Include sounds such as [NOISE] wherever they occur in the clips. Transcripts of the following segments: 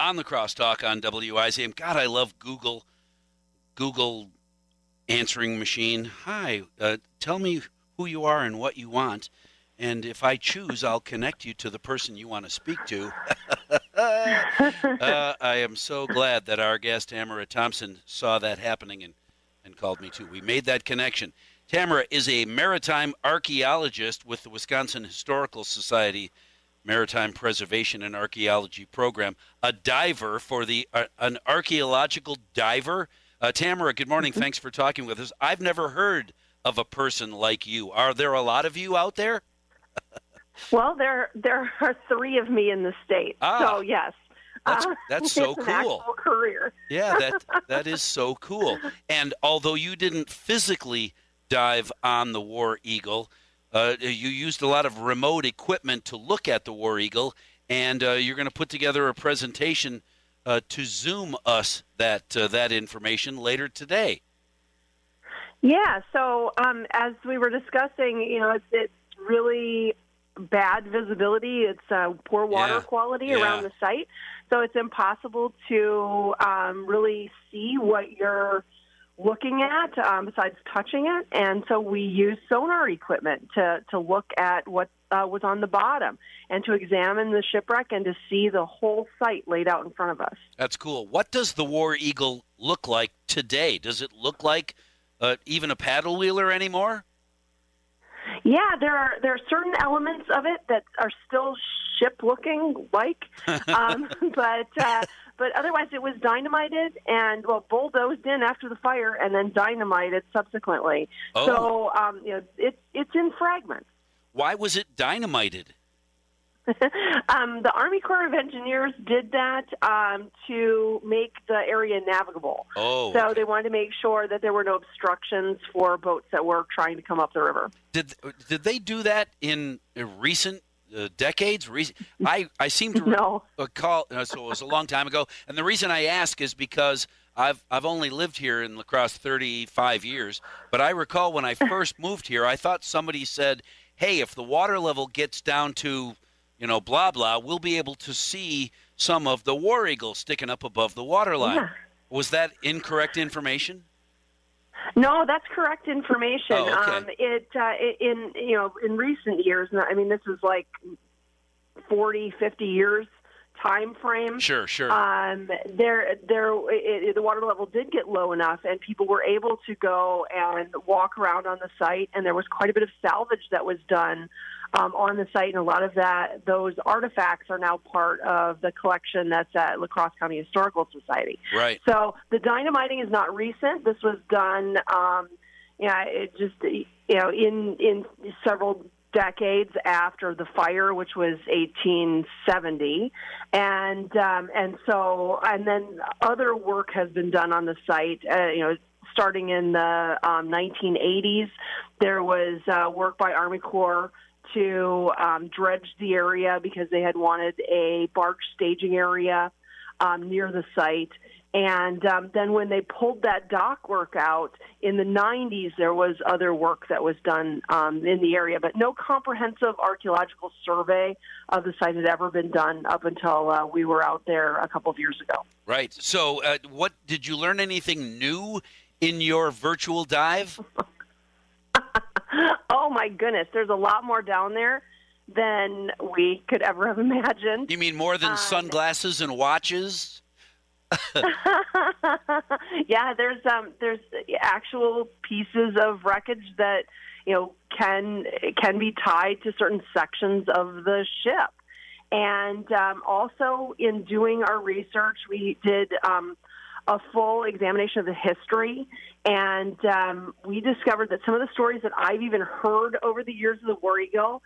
on the crosstalk on WIZM. God, I love Google. Google answering machine. Hi, uh, tell me who you are and what you want, and if I choose, I'll connect you to the person you want to speak to. [LAUGHS] uh, I am so glad that our guest Tamara Thompson saw that happening and and called me too. We made that connection. Tamara is a maritime archaeologist with the Wisconsin Historical Society Maritime Preservation and Archaeology Program, a diver for the uh, an archaeological diver. Uh, Tamara, good morning. Mm-hmm. Thanks for talking with us. I've never heard of a person like you. Are there a lot of you out there? [LAUGHS] Well, there there are three of me in the state, Ah. so yes. That's- Uh, that's [LAUGHS] so it's cool. career. Yeah, that [LAUGHS] that is so cool. And although you didn't physically dive on the War Eagle, uh, you used a lot of remote equipment to look at the War Eagle, and uh, you're going to put together a presentation uh, to Zoom us that uh, that information later today. Yeah. So um, as we were discussing, you know, it's, it's really bad visibility. It's uh, poor water Yeah. quality Yeah. around the site, so it's impossible to um, really see what you're looking at um, besides touching it. And so we use sonar equipment to to look at what uh, was on the bottom and to examine the shipwreck and to see the whole site laid out in front of us. That's cool. What does the War Eagle look like today? Does it look like uh, even a paddle wheeler anymore? Yeah, there are there are certain elements of it that are still ship looking like, [LAUGHS] um, [LAUGHS] but uh, but otherwise it was dynamited and well bulldozed in after the fire and then dynamited subsequently. Oh. So um, you know it's it's in fragments. Why was it dynamited? [LAUGHS] um, the Army Corps of Engineers did that um, to make the area navigable. Oh, So okay. they wanted to make sure that there were no obstructions for boats that were trying to come up the river. Did did they do that in recent uh, decades? Recent, [LAUGHS] I I seem to No. recall. Uh, so it was a long time ago. And the reason I ask is because I've I've only lived here in La Crosse 35 years. But I recall when I [LAUGHS] first moved here, I thought somebody said, "Hey, if the water level gets down to, you know, blah blah, we'll be able to see some of the war eagle sticking up above the waterline." Yeah. Was that incorrect information? No, that's correct information. Oh, okay. Um, it uh, in you know in recent years. I mean, this is like 40, 50 years time frame. Sure, sure. Um, there, there, it, it, the water level did get low enough, and people were able to go and walk around on the site. And there was quite a bit of salvage that was done um, on the site, and a lot of that, those artifacts are now part of the collection that's at La Crosse County Historical Society. right. So the dynamiting is not recent. This was done, um, yeah, it just you know in in several decades after the fire, which was 1870, and um, and so and then other work has been done on the site. Uh, you know. Starting in the um, 1980s, there was uh, work by Army Corps to um, dredge the area because they had wanted a barge staging area um, near the site. And um, then when they pulled that dock work out in the 90s, there was other work that was done um, in the area, but no comprehensive archaeological survey of the site had ever been done up until uh, we were out there a couple of years ago. Right. So, uh, what did you learn anything new in your virtual dive? [LAUGHS] [LAUGHS] oh my goodness, there's a lot more down there than we could ever have imagined. You mean more than Um, sunglasses and watches? [LAUGHS] yeah, there's um there's actual pieces of wreckage that you know can can be tied to certain sections of the ship, and um, also in doing our research, we did um, a full examination of the history, and um, we discovered that some of the stories that I've even heard over the years of the War Eagle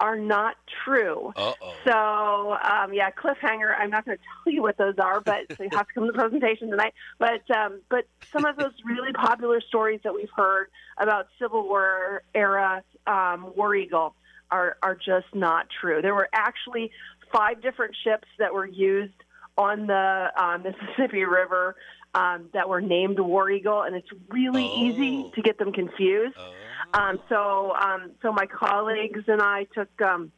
are not true. Uh oh. So, um, yeah, cliffhanger. I'm not going [LAUGHS] to tell you what those are, but so you have to come to the presentation tonight. But um, but some of those really popular stories that we've heard about Civil War era um, War Eagle are are just not true. There were actually five different ships that were used on the uh, Mississippi River um, that were named War Eagle, and it's really Oh. easy to get them confused. Oh. Um, so, um, so my colleagues and I took um,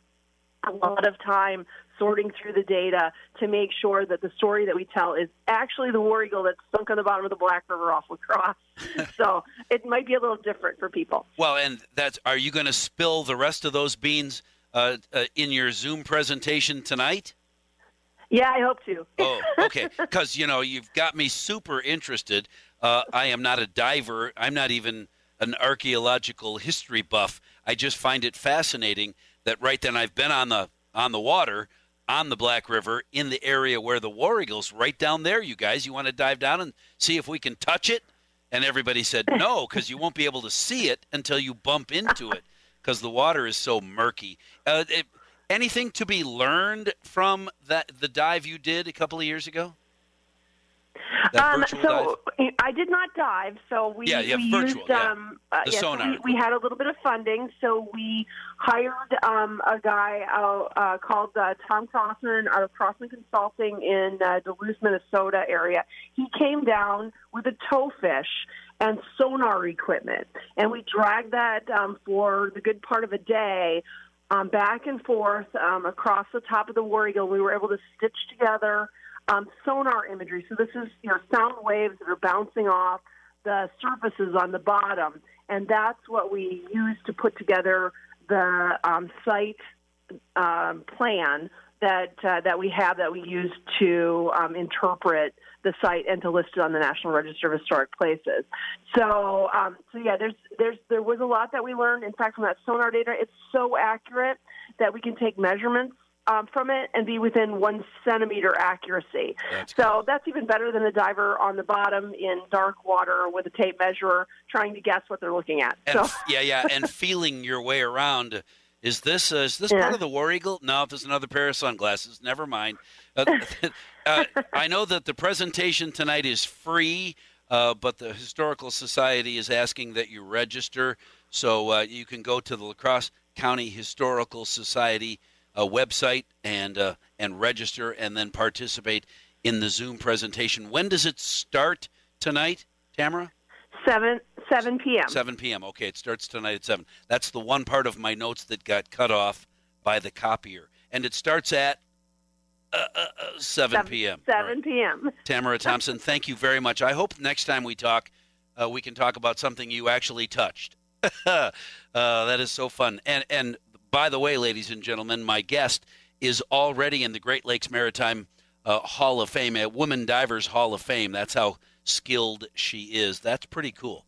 a lot of time sorting through the data to make sure that the story that we tell is actually the war eagle that's sunk on the bottom of the Black River off La Crosse. [LAUGHS] so it might be a little different for people. Well, and that's are you going to spill the rest of those beans uh, uh, in your Zoom presentation tonight? Yeah, I hope to. oh, okay. [LAUGHS] Because you know you've got me super interested. Uh, I am not a diver. I'm not even an archaeological history buff. I just find it fascinating that right then I've been on the on the water on the Black River in the area where the War Eagles right down there. You guys, you want to dive down and see if we can touch it? And everybody said [LAUGHS] no because you won't be able to see it until you bump into it because the water is so murky. Uh, it, anything to be learned from that the dive you did a couple of years ago? Um, so dive? I did not dive. So we, yeah, yeah, we virtual, used yeah. um, uh, the yeah, sonar. So we, we, had a little bit of funding, so we hired um, a guy uh, uh, called uh, Tom Crossman out of Crossman Consulting in uh, Duluth, Minnesota area. He came down with a towfish and sonar equipment, and we dragged that um, for the good part of a day. Um, back and forth um, across the top of the War Eagle, we were able to stitch together um, sonar imagery. So this is you know sound waves that are bouncing off the surfaces on the bottom, and that's what we use to put together the um, site um, plan that uh, that we have that we use to um, interpret the site and to list it on the National Register of Historic Places. So, um, so yeah, there's there's there was a lot that we learned. In fact, from that sonar data, it's so accurate that we can take measurements um, from it and be within one centimeter accuracy. That's so cool. that's even better than a diver on the bottom in dark water with a tape measure trying to guess what they're looking at. And so f- yeah, yeah, and [LAUGHS] feeling your way around. Is this uh, is this Yeah. part of the War Eagle? No, there's another pair of sunglasses. Never mind. Uh, [LAUGHS] uh, I know that the presentation tonight is free, uh, but the Historical Society is asking that you register. So uh, you can go to the La Crosse County Historical Society uh, website and uh, and register, and then participate in the Zoom presentation. When does it start tonight, Tamara? Seven seven p.m. 7 p.m. Okay, it starts tonight at 7. That's the one part of my notes that got cut off by the copier. And it starts at uh, uh, uh, 7 p.m. All Seven right. p.m. Tamara Thompson, thank you very much. I hope next time we talk, uh, we can talk about something you actually touched. [LAUGHS] uh, that is so fun. And, and by the way, ladies and gentlemen, my guest is already in the Great Lakes Maritime uh, Hall of Fame, a Women Divers Hall of Fame. That's how skilled she is. That's pretty cool.